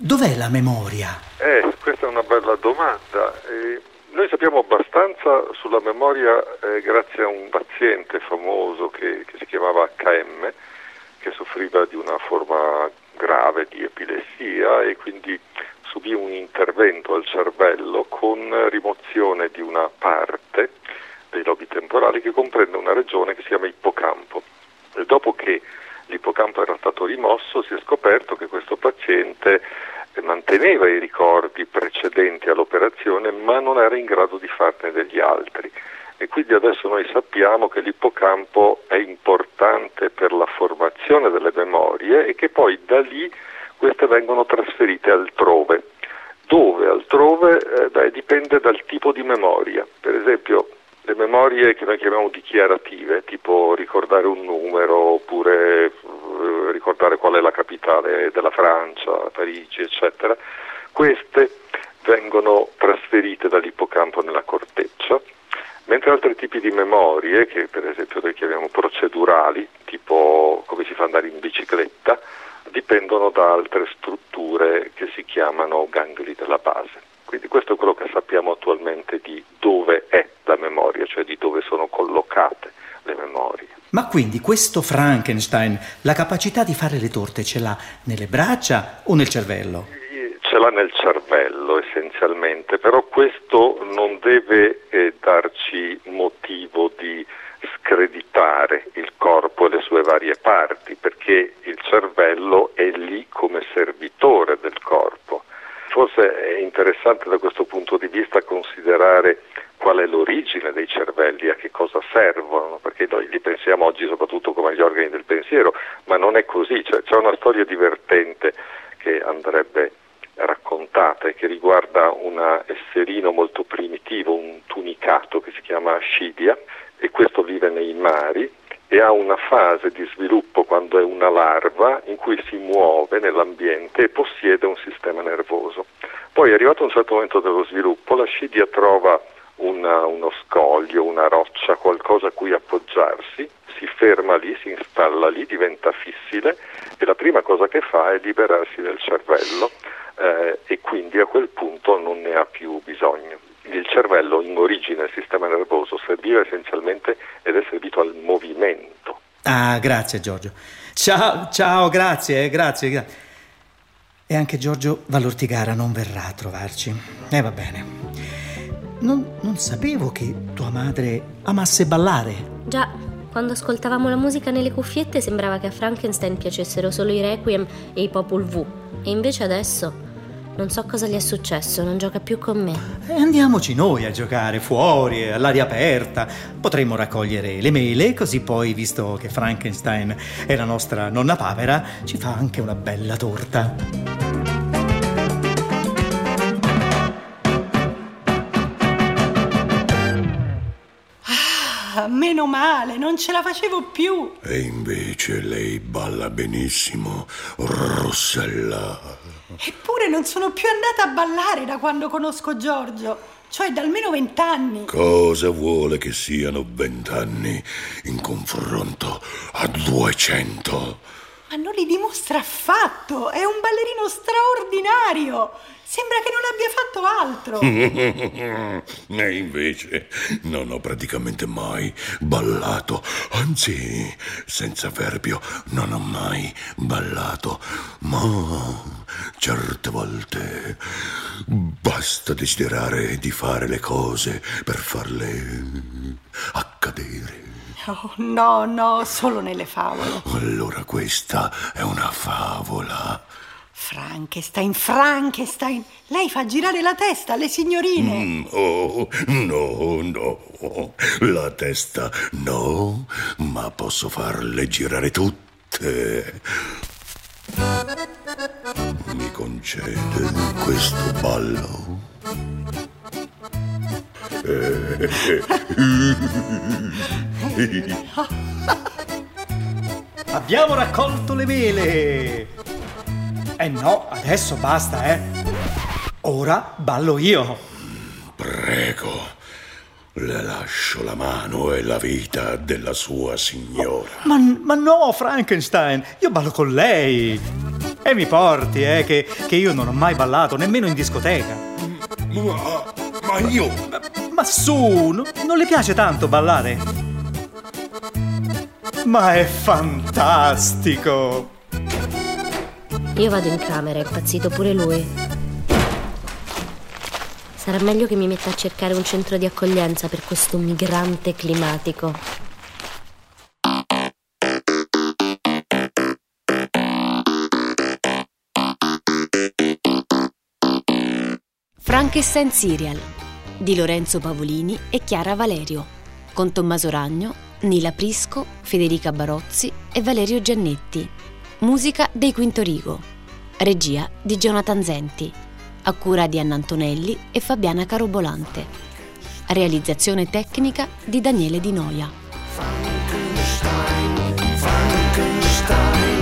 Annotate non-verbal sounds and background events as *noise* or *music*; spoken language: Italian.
dov'è la memoria? Eh, questa è una bella domanda. Eh, noi sappiamo abbastanza sulla memoria eh, grazie a un paziente famoso che, che si chiamava HM, che soffriva di una forma grave di epilessia e quindi subì un intervento al cervello con rimozione di una parte dei lobi temporali che comprende una regione che si chiama ippocampo. E dopo che l'ippocampo era stato rimosso si è scoperto che questo paziente manteneva i ricordi precedenti all'operazione ma non era in grado di farne degli altri e quindi adesso noi sappiamo che l'ippocampo è importante per la formazione delle memorie e che poi da lì queste vengono trasferite altrove. Dove altrove? Eh, beh, dipende dal tipo di memoria. Per esempio le memorie che noi chiamiamo dichiarative, tipo ricordare un numero oppure eh, ricordare qual è la della Francia, Parigi, eccetera, queste vengono trasferite dall'ippocampo nella corteccia, mentre altri tipi di memorie, che per esempio noi chiamiamo procedurali, tipo come si fa andare in bicicletta, dipendono da altre strutture che si chiamano gangli della base. Quindi questo è quello che sappiamo attualmente di dove è la memoria, cioè di dove sono collocate le memorie. Ma quindi questo Frankenstein la capacità di fare le torte ce l'ha nelle braccia o nel cervello? Ce l'ha nel cervello essenzialmente, però questo non deve eh, darci motivo di screditare il corpo e le sue varie parti, perché il cervello è lì come servitore del corpo. Forse è interessante da questo punto di vista considerare qual è l'origine dei cervelli, a che cosa servono, perché noi li pensiamo oggi soprattutto come gli organi del pensiero, ma non è così, cioè, c'è una storia divertente che andrebbe raccontata e che riguarda un esserino molto primitivo, un tunicato che si chiama Ascidia e questo vive nei mari e ha una fase di sviluppo quando è una larva in cui si muove nell'ambiente e possiede un sistema nervoso. Poi arrivato a un certo momento dello sviluppo la scidia trova una, uno scoglio, una roccia, qualcosa a cui appoggiarsi, si ferma lì, si installa lì, diventa fissile e la prima cosa che fa è liberarsi del cervello eh, e quindi a quel punto non ne ha più bisogno il cervello in origine il sistema nervoso serviva essenzialmente ed è servito al movimento. Ah, grazie Giorgio. Ciao, ciao, grazie, grazie. E anche Giorgio Vallortigara non verrà a trovarci. E eh, va bene. Non, non sapevo che tua madre amasse ballare. Già, quando ascoltavamo la musica nelle cuffiette sembrava che a Frankenstein piacessero solo i Requiem e i Popol Vuh. E invece adesso non so cosa gli è successo, non gioca più con me. E eh, andiamoci noi a giocare fuori, all'aria aperta. Potremmo raccogliere le mele, così poi, visto che Frankenstein è la nostra nonna papera, ci fa anche una bella torta. Ah, meno male, non ce la facevo più. E invece lei balla benissimo, Rossella. Eppure non sono più andata a ballare da quando conosco Giorgio, cioè da almeno vent'anni. Cosa vuole che siano vent'anni in confronto a duecento? Ma non li dimostra affatto, è un ballerino straordinario. Sembra che non abbia fatto altro. *laughs* e invece non ho praticamente mai ballato. Anzi, senza verbio, non ho mai ballato. Ma certe volte basta desiderare di fare le cose per farle accadere. Oh, *laughs* no, no, solo nelle favole. Allora questa è una favola. Frankenstein, Frankenstein, lei fa girare la testa alle signorine. Mm, oh, no, no, la testa no, ma posso farle girare tutte. Mi concede questo ballo? *laughs* Abbiamo raccolto le mele! Eh no, adesso basta, eh! Ora ballo io! Prego. Le lascio la mano e la vita della sua signora. Ma, ma no, Frankenstein, io ballo con lei. E mi porti, eh, che, che io non ho mai ballato, nemmeno in discoteca. Ma, ma io... Ma, su, no- non le piace tanto ballare? Ma è fantastico! Io vado in camera, è impazzito pure lui. Sarà meglio che mi metta a cercare un centro di accoglienza per questo migrante climatico. Frankenstein Serial di Lorenzo Pavolini e Chiara Valerio, con Tommaso Ragno, Nila Prisco, Federica Barozzi e Valerio Giannetti. Musica dei Quinto Rigo. Regia di Jonathan Zenti. A cura di Anna Antonelli e Fabiana Carobolante. Realizzazione tecnica di Daniele Di Noia. Frankenstein, Frankenstein.